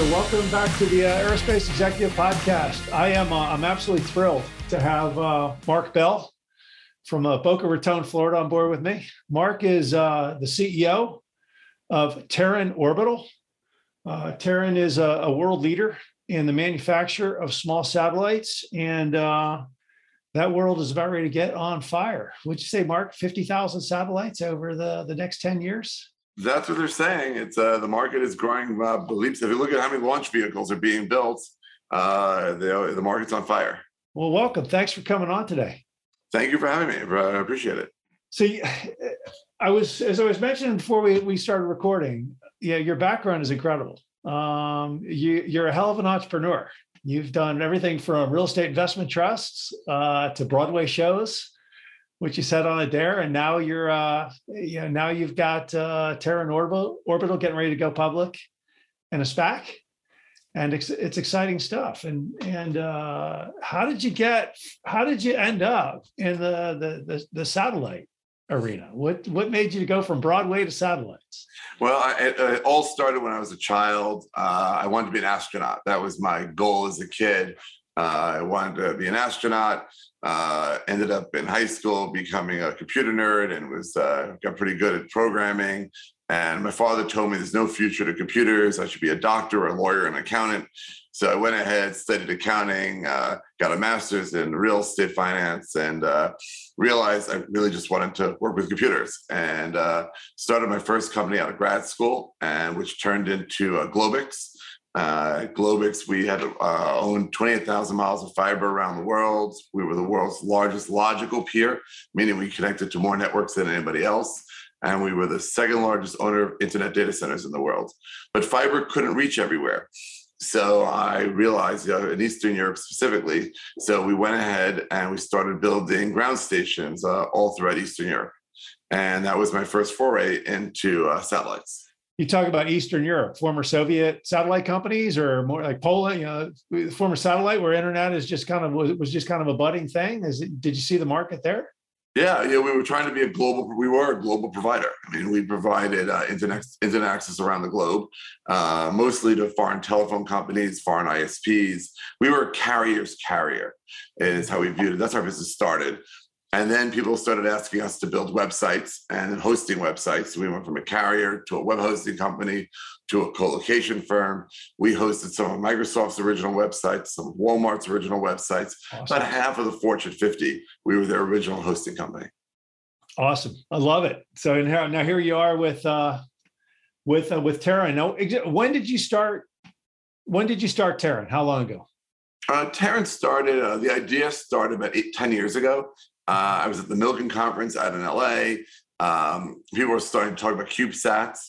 So, welcome back to the uh, Aerospace Executive Podcast. I am uh, I'm absolutely thrilled to have uh, Marc Bell from uh, Boca Raton, Florida, on board with me. Marc is uh, the CEO of Terran Orbital. Uh, Terran is a, a, world leader in the manufacture of small satellites, and uh, that world is about ready to get on fire. Would you say, Marc, fifty thousand satellites over the the next ten years? That's what they're saying. It's uh, the market is growing uh, beliefs. If you look at how many launch vehicles are being built, uh, the the market's on fire. Well, welcome. Thanks for coming on today. Thank you for having me. I appreciate it. See, I was as I was mentioning before we we started recording. Yeah, your background is incredible. Um, you you're a hell of an entrepreneur. You've done everything from real estate investment trusts uh, to Broadway shows which you said on dare, and now you're uh, you know now you've got uh, Terran Orbital, Orbital getting ready to go public, and a SPAC, and it's, it's exciting stuff. And and uh, how did you get? How did you end up in the the the, the satellite arena? What what made you go from Broadway to satellites? Well, I, it, it, all started when I was a child. Uh, I wanted to be an astronaut. That was my goal as a kid. Uh, I wanted to be an astronaut. Uh, ended up in high school becoming a computer nerd and was uh, got pretty good at programming. And my father told me there's no future to computers. I should be a doctor, a lawyer, an accountant. So I went ahead, studied accounting, uh, got a master's in real estate finance, and uh, realized I really just wanted to work with computers. And uh, started my first company out of grad school, and which turned into Globix uh, Globix, we had uh, owned 28,000 miles of fiber around the world. We were the world's largest logical peer, meaning we connected to more networks than anybody else. And we were the second largest owner of internet data centers in the world. But fiber couldn't reach everywhere. So I realized, you know, in Eastern Europe specifically, so we went ahead and we started building ground stations uh, all throughout Eastern Europe. And that was my first foray into uh, satellites you talk about Eastern Europe, former Soviet satellite companies, or more like Poland, you know, former satellite where internet is just kind of was, was just kind of a budding thing. Is it, did you see the market there? Yeah, yeah, we were trying to be a global. We were a global provider. I mean, we provided uh, internet internet access around the globe, uh, mostly to foreign telephone companies, foreign ISPs. We were a carrier's carrier, is how we viewed it. That's how our business started. And then people started asking us to build websites and hosting websites. We went from a carrier to a web hosting company to a co-location firm. We hosted some of Microsoft's original websites, some of Walmart's original websites. Awesome. About half of the Fortune 50, we were their original hosting company. Awesome, I love it. So now, now here you are with uh, with uh, with Terran. Now, when did you start? When did you start Terran? How long ago? Uh, Terran started, uh, the idea started about eight, 10 years ago. Uh, I was at the Milken conference out in LA. Um, people were starting to talk about CubeSats.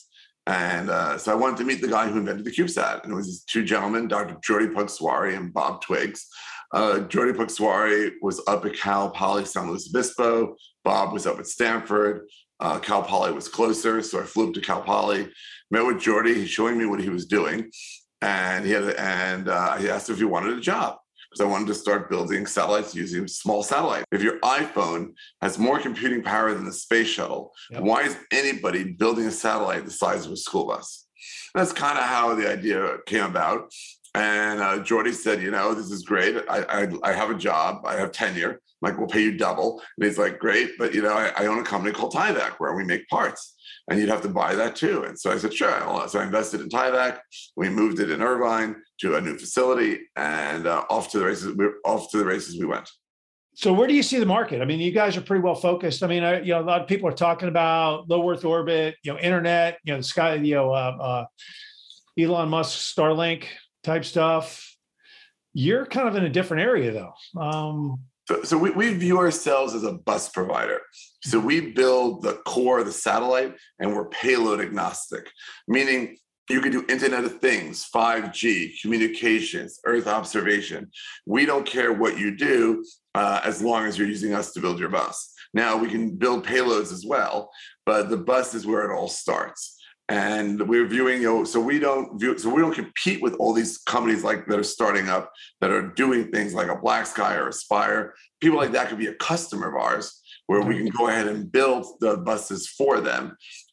And uh, so I wanted to meet the guy who invented the CubeSat. And it was these two gentlemen, Dr. Jordi Puig-Suari and Bob Twiggs. Uh, Jordi Puig-Suari was up at Cal Poly San Luis Obispo. Bob was up at Stanford. Uh, Cal Poly was closer, so I flew up to Cal Poly, met with Jordi. He's showing me what he was doing, and he had and uh, he asked if he wanted a job because I wanted to start building satellites using small satellites. If your iPhone has more computing power than the space shuttle, yep. why is anybody building a satellite the size of a school bus? And that's kind of how the idea came about. And uh, Jordi said, you know, this is great. I, I, I, have a job. I have tenure. I'm like, we'll pay you double. And he's like, great. But, you know, I, I own a company called Tyvak where we make parts and you'd have to buy that too. And so I said, sure. So I invested in Tyvak. We moved it in Irvine to a new facility, and uh, off to the races. We off to the races we went. So where do you see the market? I mean, you guys are pretty well focused. I mean, I, you know, a lot of people are talking about low Earth orbit, you know, internet, you know, the sky, you know, uh, uh, Elon Musk Starlink type stuff. You're kind of in a different area though. Um, so, so we, we view ourselves as a bus provider. So we build the core of the satellite and we're payload agnostic, meaning you can do Internet of Things, 5G, communications, Earth observation. We don't care what you do uh, as long as you're using us to build your bus. Now we can build payloads as well, but the bus is where it all starts and we're viewing you know so we don't view so we don't compete with all these companies like that are starting up that are doing things like a BlackSky or aspire people like that could be a customer of ours where we can go ahead and build the buses for them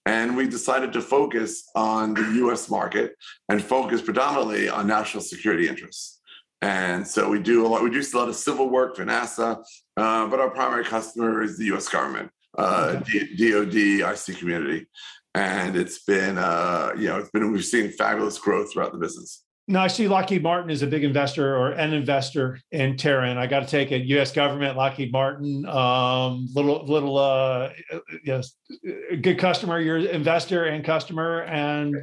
And we decided to focus on the US market and focus predominantly on national security interests. And so we do a lot, we do a lot of civil work for NASA, uh, but our primary customer is the US government, uh, D- DOD, IC community. And it's been, uh, you know, it's been, we've seen fabulous growth throughout the business. Now I see Lockheed Martin is a big investor or an investor in Terran. I got to take it. U.S. government, Lockheed Martin, um, little little uh, yes, good customer. Your investor and customer, and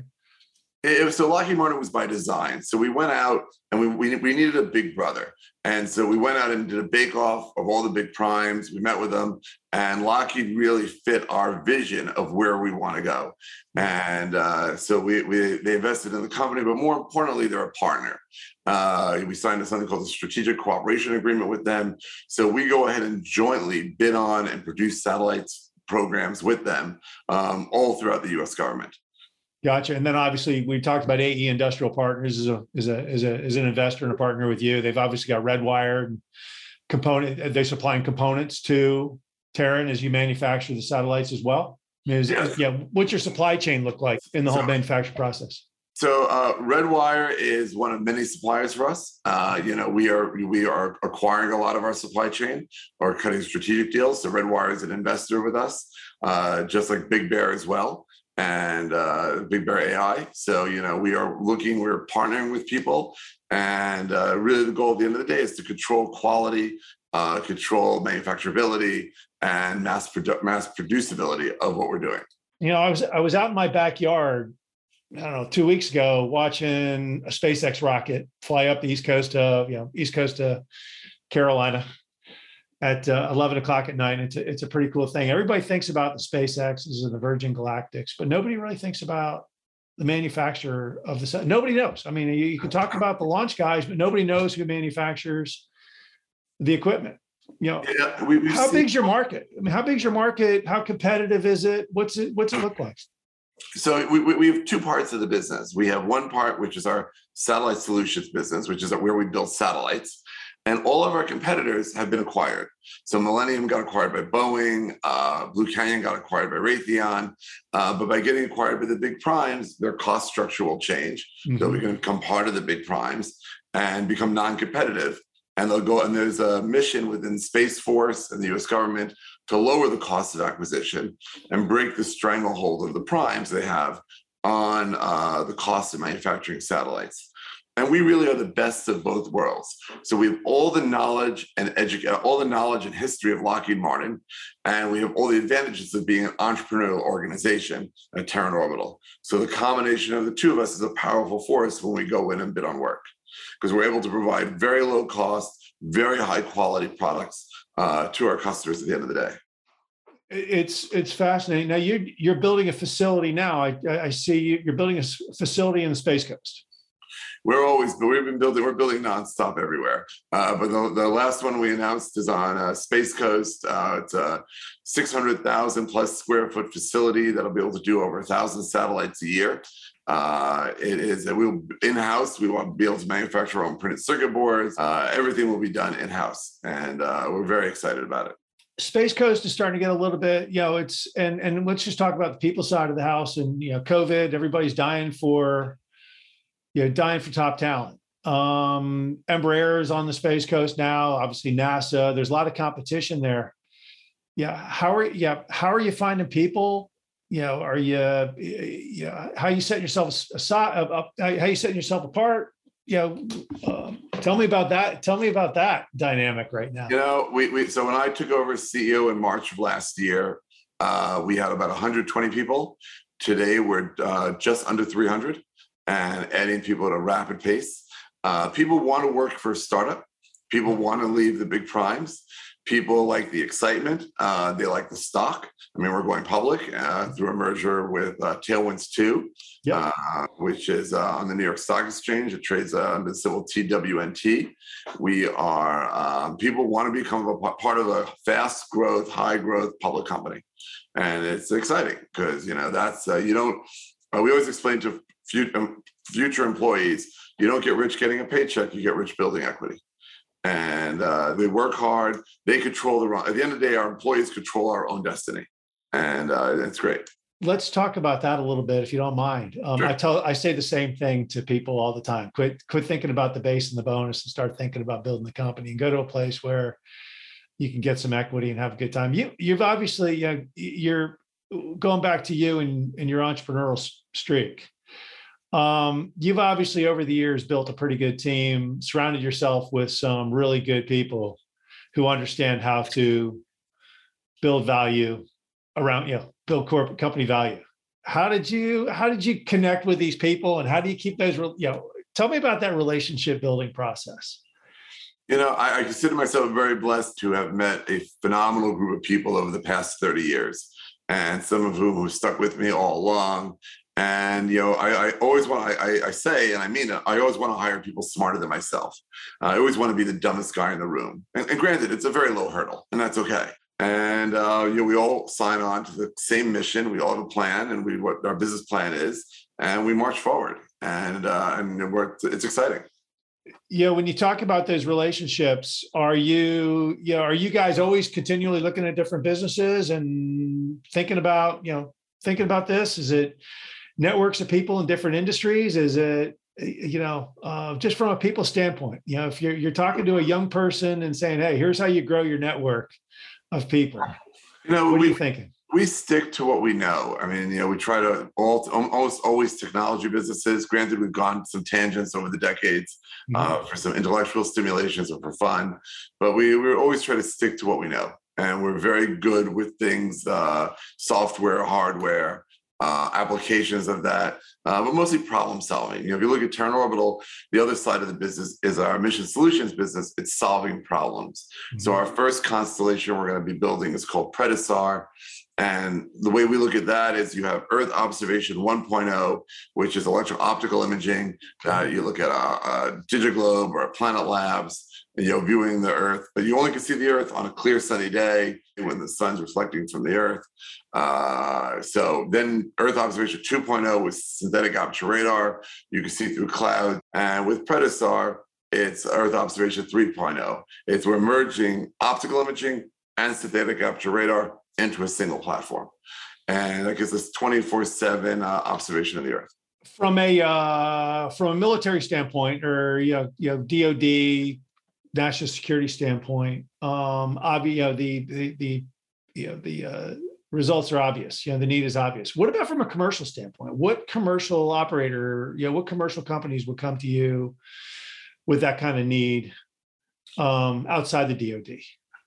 it was so Lockheed Martin was by design. So we went out and we, we, we needed a big brother. And so we went out and did a bake off of all the big primes. We met with them, and Lockheed really fit our vision of where we want to go. And uh, so we, we they invested in the company, but more importantly, they're a partner. Uh, we signed something called a strategic cooperation agreement with them. So we go ahead and jointly bid on and produce satellites programs with them um, all throughout the U.S. government. Gotcha. And then obviously we talked about AE Industrial Partners as a as a as a as an investor and a partner with you. They've obviously got Redwire component. They're supplying components to Terran as you manufacture the satellites as well. I mean, is, yes. Yeah. What's your supply chain look like in the so, whole manufacturing process? So uh, Redwire is one of many suppliers for us. Uh, you know, we are we are acquiring a lot of our supply chain or cutting strategic deals. So Redwire is an investor with us, uh, just like Big Bear as well and uh, Big Bear AI. So, you know, we are looking, we're partnering with people. And uh, really, the goal at the end of the day is to control quality, uh, control manufacturability, and mass, produ- mass producibility of what we're doing. You know, I was I was out in my backyard, I don't know, two weeks ago, watching a SpaceX rocket fly up the east coast of you know east coast of Carolina, at uh, 11 o'clock at night. It's a, it's a pretty cool thing. Everybody thinks about the SpaceXs and the Virgin Galactics, but nobody really thinks about the manufacturer of the set. Nobody knows. I mean, you, you can talk about the launch guys, but nobody knows who manufactures the equipment. You know, yeah, we, how big's your market? I mean, how big's your market? How competitive is it? What's it? What's it look like? So we, we have two parts of the business. We have one part which is our satellite solutions business, which is where we build satellites. And all of our competitors have been acquired. So Millennium got acquired by Boeing, uh, Blue Canyon got acquired by Raytheon. Uh, but by getting acquired by the big primes, their cost structure will change. Mm-hmm. They'll become part of the big primes and become non-competitive. And they'll go, and there's a mission within Space Force and the US government to lower the cost of acquisition and break the stranglehold of the primes they have on uh, the cost of manufacturing satellites. And we really are the best of both worlds. So we have all the knowledge and educate all the knowledge and history of Lockheed Martin, and we have all the advantages of being an entrepreneurial organization at Terran Orbital. So the combination of the two of us is a powerful force when we go in and bid on work, because we're able to provide very low cost, very high quality products uh, to our customers at the end of the day. It's it's fascinating. Now you you're building a facility now. I I see you, you're building a facility in the Space Coast we're always we've been building we're building nonstop everywhere. Uh, but the, the last one we announced is on uh, Space Coast. Uh, it's a 600,000 plus square foot facility that'll be able to do over a thousand satellites a year. Uh, it is we'll in house. We want to be able to manufacture our own printed circuit boards. Uh, everything will be done in house, and uh, we're very excited about it. Space Coast is starting to get a little bit, you know, it's and and let's just talk about the people side of the house and you know, COVID. Everybody's dying for you know, dying for top talent. Um, Embraer is on the Space Coast now. Obviously, NASA. There's a lot of competition there. Yeah, how are yeah how are you finding people? You know, are you yeah how you setting yourself aside? Uh, how you setting yourself apart? You know, uh, tell me about that. Tell me about that dynamic right now. You know, we, we so when I took over as CEO in March of last year, uh, we had about 120 people. Today we're uh, just under 300 and adding people at a rapid pace. Uh, people want to work for a startup. People want to leave the big primes. People like the excitement. Uh, they like the stock. I mean, we're going public uh, through a merger with uh, Tailwinds 2, yep. Uh, which is uh, on the New York Stock Exchange. It trades under the symbol TWNT. We are, um, people want to become a part of a fast growth, high growth public company. And it's exciting because, you know, that's, you don't, we always explain to future employees, you don't get rich getting a paycheck, you get rich building equity. And uh, they work hard, they control the, at the end of the day, our employees control our own destiny. And uh, it's great. let's talk about that a little bit, if you don't mind. Um, Sure. I tell, I say the same thing to people all the time. Quit, quit thinking about the base and the bonus and start thinking about building the company and go to a place where you can get some equity and have a good time. You, you've obviously, uh, you're going back to you and, and your entrepreneurial streak. Um, you've obviously over the years built a pretty good team, surrounded yourself with some really good people who understand how to build value around, you know, build corporate company value. How did you how did you connect with these people and how do you keep those, you know, tell me about that relationship building process. You know, I, I consider myself very blessed to have met a phenomenal group of people over the past 30 years, and some of whom have stuck with me all along. And you know, I, I always want I, I say, and I mean it, I always want to hire people smarter than myself. I always want to be the dumbest guy in the room. And, and granted, it's a very low hurdle, and that's okay. And uh, you know, we all sign on to the same mission. We all have a plan, and we what our business plan is, and we march forward. And uh, and it's exciting. know, when you talk about those relationships, are you, you know, are you guys always continually looking at different businesses and thinking about, you know, thinking about this? Is it networks of people in different industries? Is it, you know, uh, just from a people standpoint, you know, if you're you're talking to a young person and saying, "Hey, here's how you grow your network of people," You know, what are we, you thinking? we stick to what we know. I mean, you know, we try to all almost always technology businesses. Granted, we've gone some tangents over the decades uh, for some intellectual stimulations or for fun, but we we always try to stick to what we know, and we're very good with things, uh, software, hardware. Uh, applications of that, uh, but mostly problem solving. You know, if you look at Terran Orbital, the other side of the business is our mission solutions business. It's solving problems. So our first constellation we're going to be building is called PredaSAR. And the way we look at that is you have Earth Observation 1.0, which is electro optical imaging. Uh, you look at a, a Digiglobe or a Planet Labs, you know, viewing the Earth, but you only can see the Earth on a clear sunny day when the sun's reflecting from the Earth. Uh, so then Earth Observation 2.0 with synthetic aperture radar, you can see through clouds. And with PredaSAR, it's Earth Observation 3.0. It's we're merging optical imaging and synthetic aperture radar into a single platform. And that gives us 24-7 uh, observation of the Earth. from a uh, from a military standpoint or you know you know DoD national security standpoint, um, obvi- you know the the the you know the uh, results are obvious. You know the need is obvious. What about from a commercial standpoint? What commercial operator, you know, what commercial companies would come to you with that kind of need um, outside the DoD?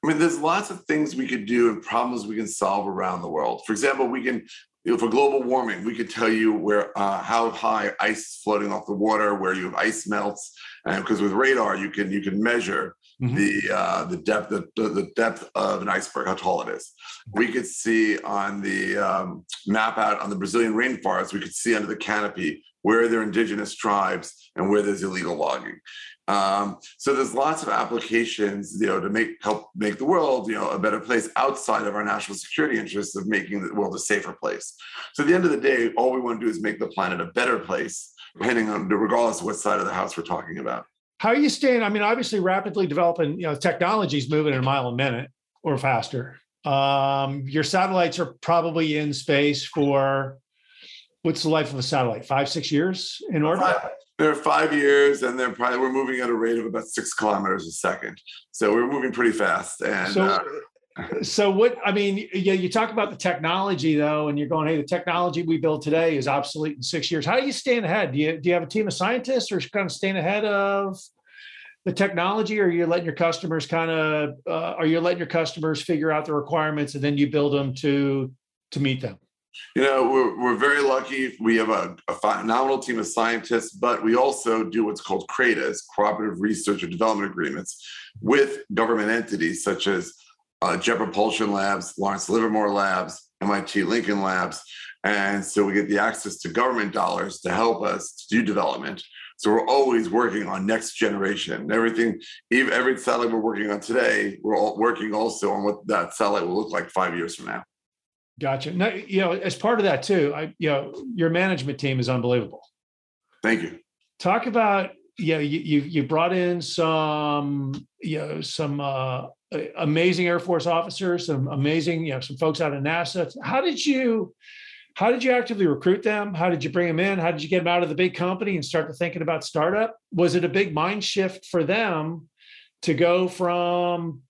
I mean, there's lots of things we could do and problems we can solve around the world. For example, we can, you know, for global warming, we could tell you where uh, how high ice is floating off the water, where you have ice melts, and because with radar you can you can measure Mhm. the uh, the depth the the depth of an iceberg, how tall it is. We could see on the um, map out on the Brazilian rainforest, we could see under the canopy where there are indigenous tribes and where there's illegal logging. Um, so there's lots of applications, you know, to make help make the world, you know, a better place outside of our national security interests of making the world a safer place. So at the end of the day, all we want to do is make the planet a better place, depending on regardless of what side of the house we're talking about. How are you staying? I mean, obviously, rapidly developing. You know, technology is moving at a mile a minute or faster. Um, your satellites are probably in space for what's the life of a satellite? Five, six years in orbit. Five- They're five years, and they're probably we're moving at a rate of about six kilometers a second. So we're moving pretty fast. And So, uh, so what? I mean, yeah, you talk about the technology though, and you're going, hey, the technology we build today is obsolete in six years. How are you staying ahead? Do you do you have a team of scientists, or kind of staying ahead of the technology, or are you letting your customers kind of, uh, are you letting your customers figure out the requirements and then you build them to to meet them? You know, we're, we're very lucky. We have a, a phenomenal team of scientists, but we also do what's called CRADAs, Cooperative Research and Development Agreements, with government entities such as uh, Jet Propulsion Labs, Lawrence Livermore Labs, MIT Lincoln Labs. And so we get the access to government dollars to help us to do development. So we're always working on next generation. Everything, even every satellite we're working on today, we're all working also on what that satellite will look like five years from now. Gotcha. No, you know, as part of that too, I, you know, your management team is unbelievable. Thank you. Talk about, you know, you, you, you brought in some, you know, some uh, amazing Air Force officers, some amazing, you know, some folks out of NASA. How did you, how did you actively recruit them? How did you bring them in? How did you get them out of the big company and start to thinking about startup? Was it a big mind shift for them to go from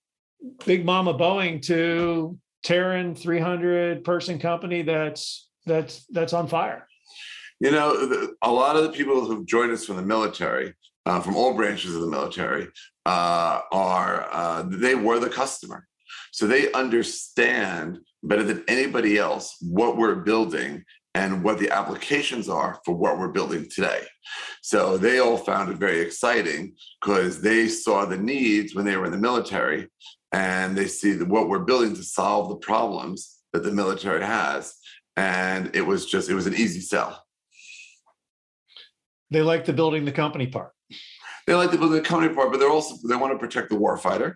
big mama Boeing to Terran 300 person company that's that's that's on fire? You know, a lot of the people who've joined us from the military, uh, from all branches of the military, uh, are uh, they were the customer, so they understand better than anybody else what we're building and what the applications are for what we're building today. So they all found it very exciting because they saw the needs when they were in the military and they see what we're building to solve the problems that the military has. And it was just, it was an easy sell. They like the building the company part. They like the building the company part, but they're also, they want to protect the warfighter.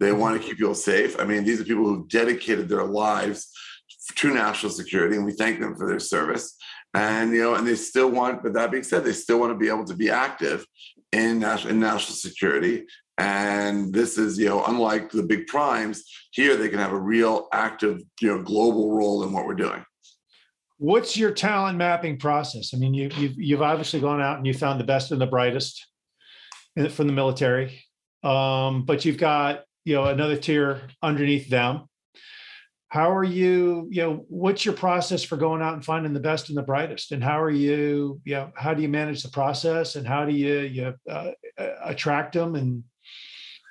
They mm-hmm. want to keep people safe. I mean, these are people who've dedicated their lives to national security, and we thank them for their service. And you know, and they still want, but that being said, they still want to be able to be active in national in national security. And this is, you know, unlike the big primes, here they can have a real active, you know, global role in what we're doing. What's your talent mapping process? I mean, you, you've you've obviously gone out and you found the best and the brightest from the military, um, but you've got you know another tier underneath them how are you you know what's your process for going out and finding the best and the brightest? And how are you you know how do you manage the process? And how do you you uh, attract them? And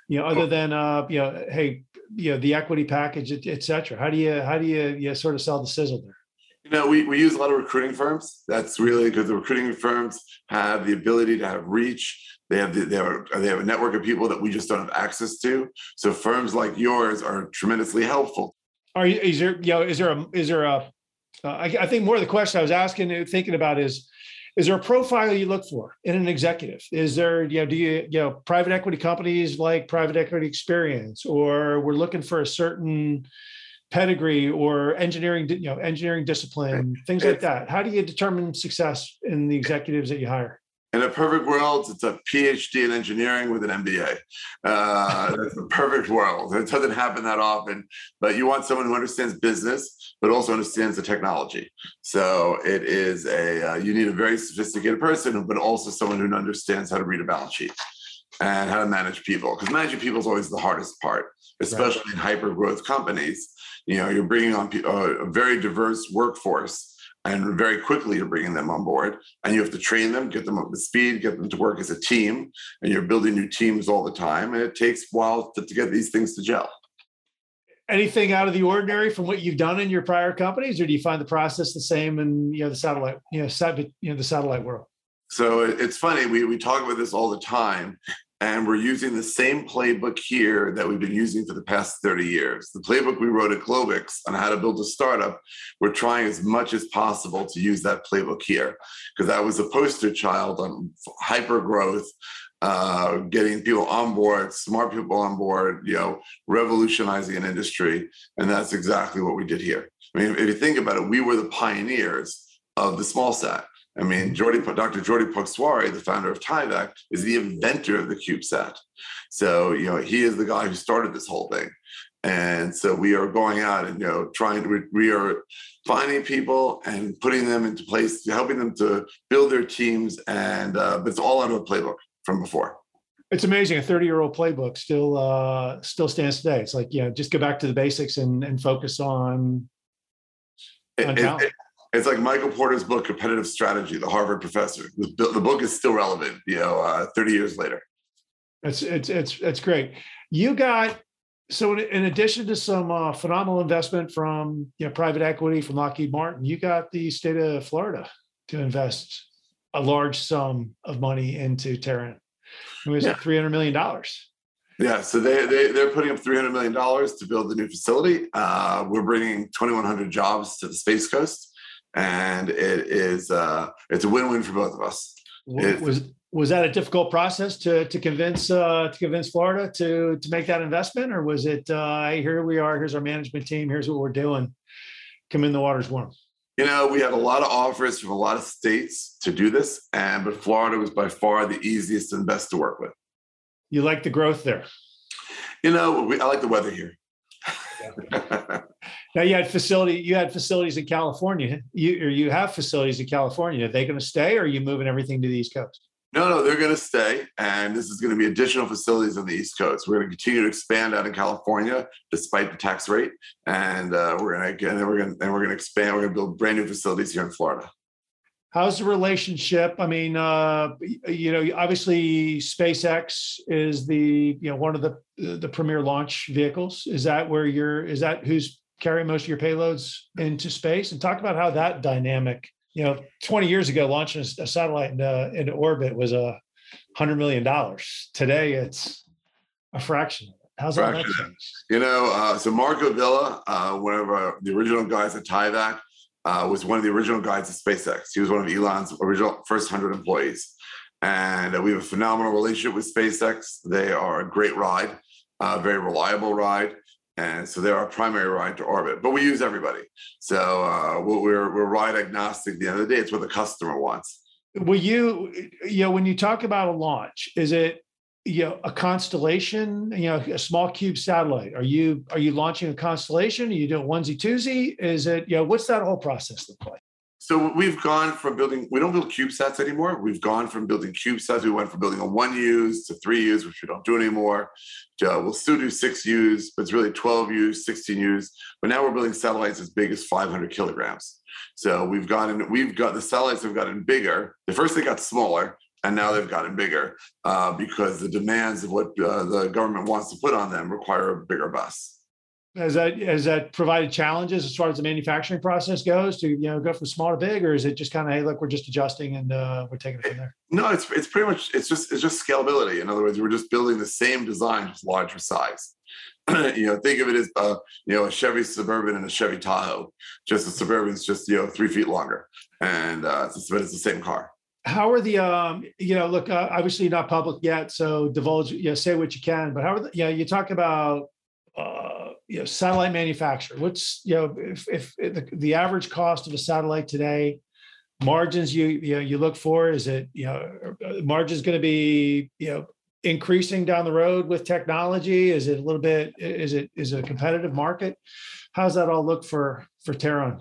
you know other than uh you know hey you know the equity package et, cetera how do you how do you you sort of sell the sizzle there? You know we, we use a lot of recruiting firms. That's really because the recruiting firms have the ability to have reach. They have, the, they, have they have a network of people that we just don't have access to. So firms like yours are tremendously helpful are you, is there, you know, is there a, is there a? Uh, I, I think more of the question I was asking, uh, thinking about is, is there a profile you look for in an executive? Is there, you know, do you, you know, private equity companies like private equity experience, or we're looking for a certain pedigree or engineering, you know, engineering discipline, things like that. How do you determine success in the executives that you hire? In a perfect world, it's a PhD in engineering with an MBA. Uh, it's a perfect world. It doesn't happen that often, but you want someone who understands business, but also understands the technology. So it is a, uh, you need a very sophisticated person, but also someone who understands how to read a balance sheet and how to manage people. Because managing people is always the hardest part, especially right. in hyper growth companies. You know, you're bringing on a very diverse workforce and very quickly you're bringing them on board and you have to train them get them up to speed get them to work as a team and you're building new teams all the time and it takes a while to, to get these things to gel. Anything out of the ordinary from what you've done in your prior companies or do you find the process the same in you know the satellite you know, sat, you know the satellite world? So it's funny we, we talk about this all the time and we're using the same playbook here that we've been using for the past 30 years. The playbook we wrote at Globix on how to build a startup, we're trying as much as possible to use that playbook here because that was a poster child on hyper growth, uh, getting people on board, smart people on board, you know, revolutionizing an industry. And that's exactly what we did here. I mean, if you think about it, we were the pioneers of the small sat. I mean, Jordi, Dr. Jordi Puig-Suari, the founder of Tyvak, is the inventor of the CubeSat. So, you know, he is the guy who started this whole thing. And so we are going out and, you know, trying to, we are finding people and putting them into place, helping them to build their teams. And, uh, it's all out of a playbook from before. It's amazing. A 30 year old playbook still, uh, still stands today. It's like, you know, just go back to the basics and, and focus on, on it, it, it's like Michael Porter's book, Competitive Strategy, the Harvard professor. The, the book is still relevant, you know, uh, 30 years later. It's, it's, it's, it's great. You got, so in addition to some uh, phenomenal investment from you know, private equity from Lockheed Martin, you got the state of Florida to invest a large sum of money into Terran. It was yeah. $300 million. Yeah, so they, they, they're putting up $300 million to build the new facility. Uh, we're bringing 2,100 jobs to the Space Coast and it is uh, it's a win-win for both of us. It, was was that a difficult process to to convince uh, to convince Florida to to make that investment, or was it uh, here we are, here's our management team, here's what we're doing, come in the water's warm. You know, we had a lot of offers from a lot of states to do this, and but Florida was by far the easiest and best to work with. You like the growth there? You know, we, I like the weather here. now you had facility, you had facilities in California. You or you have facilities in California. Are they going to stay, or are you moving everything to the East Coast? No, no, they're going to stay, and this is going to be additional facilities on the East Coast. We're going to continue to expand out in California, despite the tax rate, and uh, we're going to and then we're going to and we're going to expand. We're going to build brand new facilities here in Florida. How's the relationship? I mean, uh, you know, obviously SpaceX is the you know one of the the premier launch vehicles. Is that where you're? Is that who's carrying most of your payloads into space? And talk about how that dynamic. You know, 20 years ago, launching a satellite into, into orbit was a hundred million dollars. Today, it's a fraction of it. How's that changed? You know, uh, so Marco Villa, uh, one of our, the original guys at Tyvak, uh, was one of the original guys at SpaceX. He was one of Elon's original first 100 employees. And uh, we have a phenomenal relationship with SpaceX. They are a great ride, a very reliable ride. And so they're our primary ride to orbit, but we use everybody. So uh, we're, we're ride agnostic. At the end of the day, it's what the customer wants. Will you, you know, when you talk about a launch, is it you know a constellation you know a small cube satellite are you are you launching a constellation are you doing onesie twosie is it you know what's that whole process look like so we've gone from building we don't build CubeSats anymore. We've gone from building CubeSats we went from building a one use to three use which we don't do anymore to, we'll still do six use but it's really 12 use 16 use. But now we're building satellites as big as 500 kilograms. So we've gotten we've got the satellites have gotten bigger. The first they got smaller and now they've gotten bigger uh, because the demands of what uh, the government wants to put on them require a bigger bus. Has that has that provided challenges as far as the manufacturing process goes to you know go from small to big, or is it just kind of hey look we're just adjusting and uh, we're taking it from there? No, it's it's pretty much it's just it's just scalability. In other words, we're just building the same design, just larger size. you know, think of it as uh, you know a Chevy Suburban and a Chevy Tahoe. Just the Suburban's just you know three feet longer, and uh, it's, but it's the same car how are the um you know look uh, obviously not public yet so divulge you know say what you can but how are the, yeah you talk about uh you know satellite manufacturer. What's you know if, if, the, the average cost of a satellite today margins you you know you look for is it you know margins going to be you know increasing down the road with technology? Is it a little bit is it is it a competitive market? How's that all look for for Terran?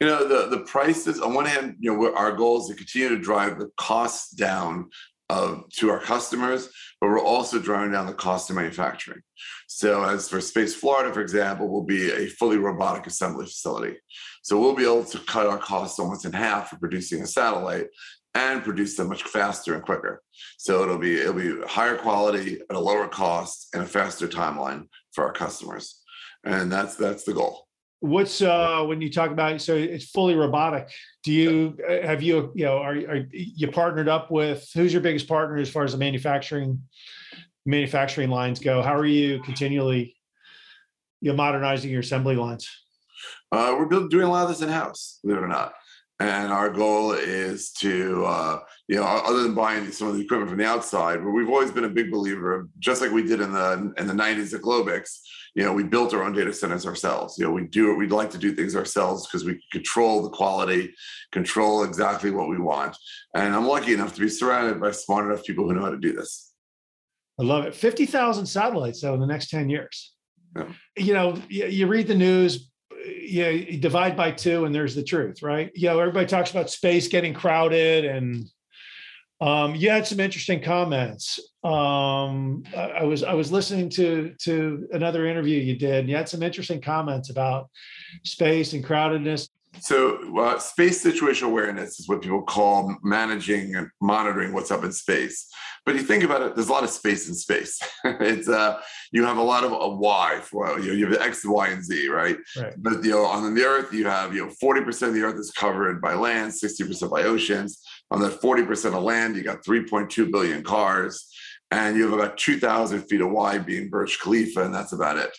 You know the the prices on one hand you know our goal is to continue to drive the costs down of to our customers but we're also driving down the cost of manufacturing. So as for space florida for example will be a fully robotic assembly facility. So we'll be able to cut our costs almost in half for producing a satellite and produce them much faster and quicker. So it'll be it'll be higher quality at a lower cost and a faster timeline for our customers. And that's that's the goal what's uh when you talk about so it's fully robotic. Do you uh, have you you know are, are you partnered up with who's your biggest partner as far as the manufacturing manufacturing lines go? How are you continually you modernizing your assembly lines? Uh, we're doing a lot of this in house believe it or not and our goal is to uh, you know other than buying some of the equipment from the outside but we've always been a big believer just like we did in the in the 90s at Globix. you know we built our own data centers ourselves you know we do we'd like to do things ourselves because we control the quality control exactly what we want and i'm lucky enough to be surrounded by smart enough people who know how to do this i love it 50000 satellites though in the next 10 years yeah. you know you, you read the news yeah, you divide by two and there's the truth, right? You know, everybody talks about space getting crowded and um, you had some interesting comments. Um, I, I, was I was listening to to another interview you did. And you had some interesting comments about space and crowdedness. So, uh, space situational awareness is what people call managing and monitoring what's up in space. But you think about it, there's a lot of space in space. it's uh, you have a lot of a Y for you, know, you have the X, Y, and Z, right? right? But you know, on the Earth, you have you know 40% of the Earth is covered by land, 60% by oceans. On that 40% of land, you got 3.2 billion cars, and you have about 2,000 feet of wide being Burj Khalifa, and that's about it.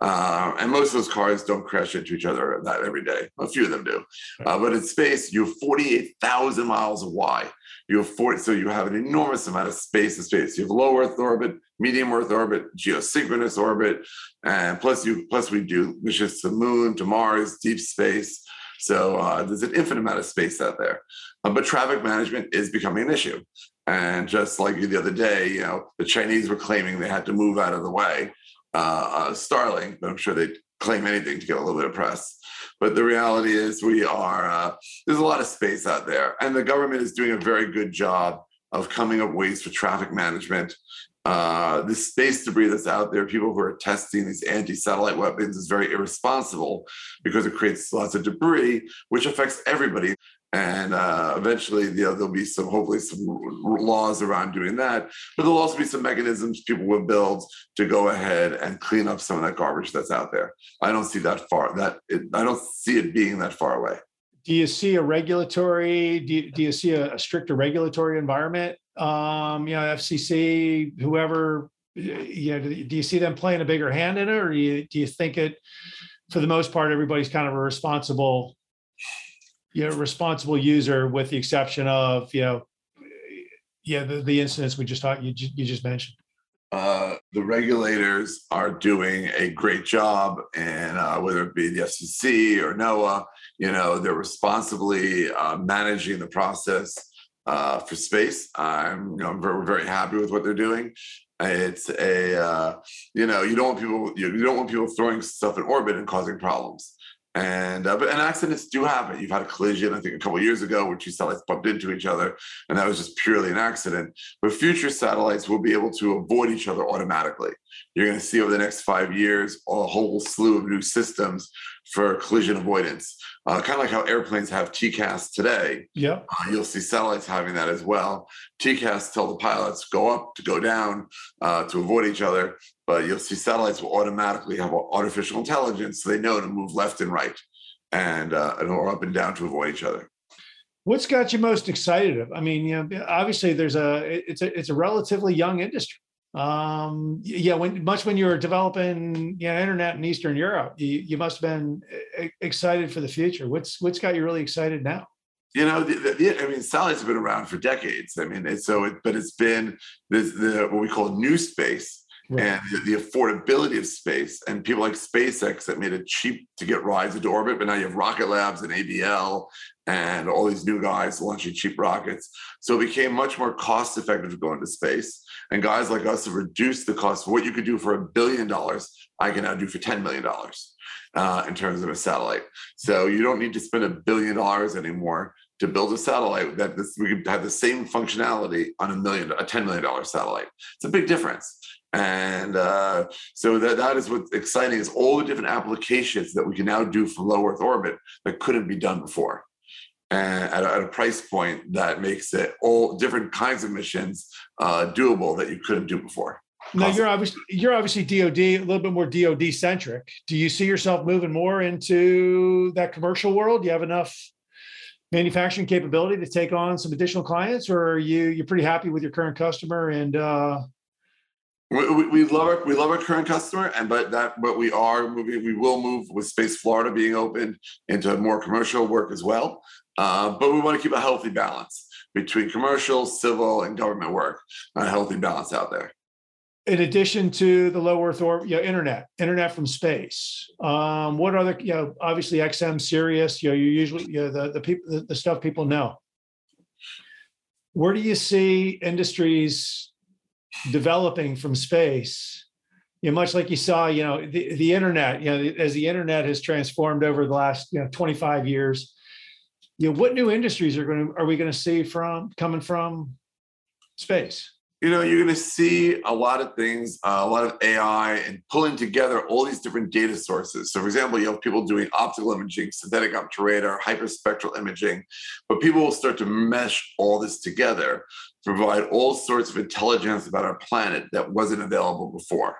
Uh, and most of those cars don't crash into each other that every day. A few of them do. Uh, but in space, you have 48,000 miles of Y. You have 40, so you have an enormous amount of space in space. You have low Earth orbit, medium Earth orbit, geosynchronous orbit, and plus you plus we do missions to the moon, to Mars, deep space. So uh, there's an infinite amount of space out there. Uh, but traffic management is becoming an issue. And just like the other day, you know, the Chinese were claiming they had to move out of the way uh, uh, Starlink, but I'm sure they claim anything to get a little bit of press. But the reality is, we are uh, there's a lot of space out there, and the government is doing a very good job of coming up ways for traffic management. Uh, the space debris that's out there, people who are testing these anti-satellite weapons is very irresponsible because it creates lots of debris, which affects everybody and uh, eventually you know, there'll be some hopefully some laws around doing that. But there'll also be some mechanisms people will build to go ahead and clean up some of that garbage that's out there. I don't see that far that it, i don't see it being that far away. Do you see a regulatory do you, do you see a, a stricter regulatory environment? Um you know fcc whoever you know do you see them playing a bigger hand in it or do you, do you think it for the most part everybody's kind of a responsible you know, responsible user with the exception of, you know, yeah, the, the incidents we just talked, you, you just mentioned. Uh, the regulators are doing a great job, and uh, whether it be the FCC or NOAA, you know, they're responsibly uh, managing the process uh, for space. I'm, you know, very, very happy with what they're doing. It's a, uh, you know, you don't want people, you don't want people throwing stuff in orbit and causing problems. And uh, but and accidents do happen. You've had a collision, I think, a couple years ago, where two satellites bumped into each other, and that was just purely an accident. But future satellites will be able to avoid each other automatically. You're going to see over the next five years a whole slew of new systems for collision avoidance. Uh, kind of like how airplanes have TCAS today. Yeah, uh, you'll see satellites having that as well. TCAS tell the pilots go up to go down uh, to avoid each other but you'll see satellites will automatically have artificial intelligence, so they know to move left and right, and uh, or up and down to avoid each other. What's got you most excited? I mean, you know, obviously there's a it's a it's a relatively young industry. Um, yeah, when much when you were developing you know, internet in Eastern Europe, you, you must have been excited for the future. What's what's got you really excited now? you know, the, the, I mean, satellites have been around for decades. I mean, it's so, it, but it's been this, the what we call new space, right. and the, the, affordability of space. And people like SpaceX that made it cheap to get rides into orbit, but now you have Rocket Labs and ABL and all these new guys launching cheap rockets. So it became much more cost effective to go into space. And guys like us have reduced the cost of what you could do for a billion dollars, I can now do for $10 million. Uh, in terms of a satellite, so you don't need to spend a billion dollars anymore to build a satellite that this, we could have the same functionality on a million, a ten million dollar satellite. It's a big difference. And uh, so that, that is what's exciting is all the different applications that we can now do from low Earth orbit that couldn't be done before. And at a, at a price point that makes it all different kinds of missions uh, doable that you couldn't do before. Now you're obviously you're obviously DoD a little bit more DoD centric. Do you see yourself moving more into that commercial world? Do you have enough manufacturing capability to take on some additional clients, or are you you're pretty happy with your current customer and uh, we, we, love our we love our current customer, and but that but we are moving. We will move with Space Florida being opened into more commercial work as well. Uh, but we want to keep a healthy balance between commercial, civil, and government work. A healthy balance out there. In addition to the low Earth orbit, you know, internet, internet from space. Um, what other, you know, obviously XM, Sirius. You know, you usually, you know, the the people, the, the stuff people know. Where do you see industries developing from space you know, much like you saw, you know, the, the internet, you know, as the internet has transformed over the last, you know, 25 years, you know, what new industries are going to, are we going to see from coming from space? you know, you're going to see a lot of things, uh, a lot of AI and pulling together all these different data sources. So, for example, you have people doing optical imaging, synthetic optical radar, hyperspectral imaging, but people will start to mesh all this together to provide all sorts of intelligence about our planet that wasn't available before.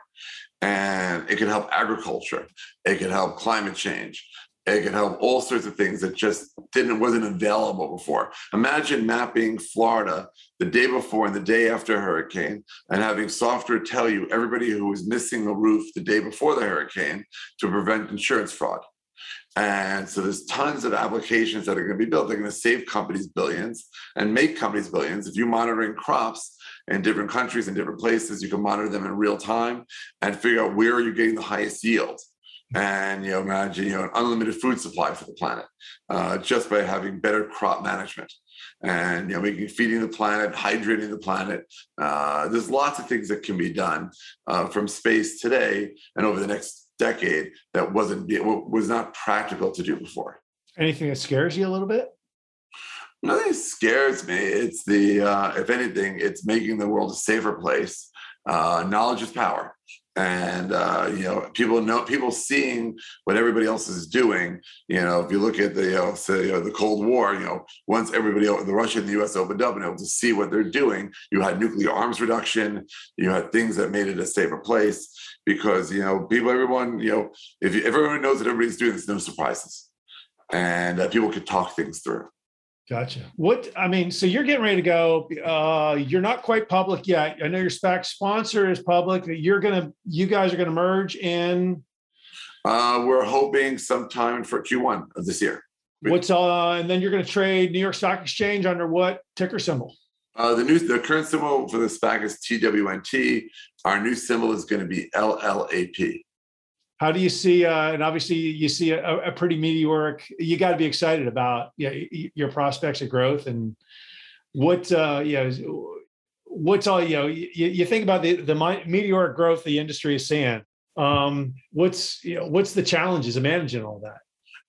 And it can help agriculture, it can help climate change, it can help all sorts of things that just didn't wasn't available before. Imagine mapping Florida the day before and the day after a hurricane, and having software tell you everybody who was missing a roof the day before the hurricane to prevent insurance fraud. And so there's tons of applications that are going to be built. They're going to save companies billions and make companies billions. If you're monitoring crops in different countries and different places, you can monitor them in real time and figure out where are you getting the highest yield and you know imagine you know an unlimited food supply for the planet uh, just by having better crop management and you know making feeding the planet hydrating the planet uh, there's lots of things that can be done uh, from space today and over the next decade that wasn't was not practical to do before. Anything that scares you a little bit? Nothing scares me. It's the uh, if anything, it's making the world a safer place. Uh, knowledge is power and uh, you know people know people seeing what everybody else is doing. You know if you look at the you know, say, you know the cold war you know once everybody the russia and the us opened up and able to see what they're doing you had nuclear arms reduction you had things that made it a safer place because you know people everyone you know if, if everyone knows that everybody's doing there's no surprises. And uh, people could talk things through Gotcha. What I mean, so you're getting ready to go. Uh, you're not quite public yet. I know your SPAC sponsor is public. You're gonna, you guys are gonna merge in. Uh, we're hoping sometime for Q1 of this year. What's uh, and then you're gonna trade New York Stock Exchange under what ticker symbol? Uh, the new, the current symbol for the SPAC is TWNT. Our new symbol is going to be LLAP. How do you see? Uh, and obviously, you see a, a pretty meteoric. You got to be excited about yeah, your prospects of growth and what uh, you know. What's all you know? You, you think about the the meteoric growth the industry is seeing. Um, what's you know, what's the challenges of managing all that?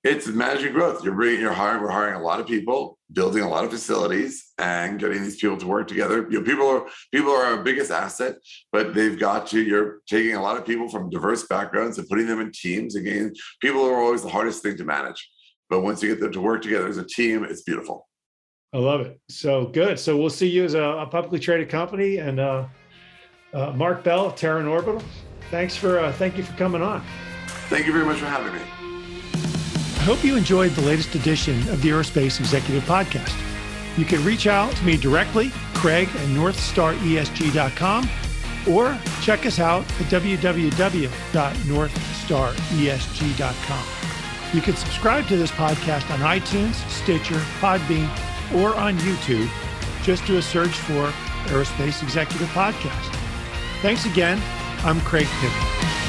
It's managing growth. You're bringing, you're hiring, we're hiring a lot of people, building a lot of facilities, and getting these people to work together. You know, people are people are our biggest asset, but they've got to. You're taking a lot of people from diverse backgrounds and putting them in teams. Again, people are always the hardest thing to manage, but once you get them to work together as a team, it's beautiful. I love it. So good. So we'll see you as a, a publicly traded company, and uh, uh, Marc Bell, Terran Orbital. Thanks for uh, thank you for coming on. Thank you very much for having me. I hope you enjoyed the latest edition of the Aerospace Executive Podcast. You can reach out to me directly, Craig at NorthstarESG.com, or check us out at www.northstaresg.com. You can subscribe to this podcast on iTunes, Stitcher, Podbean, or on YouTube. Just do a search for Aerospace Executive Podcast. Thanks again. I'm Craig Piven.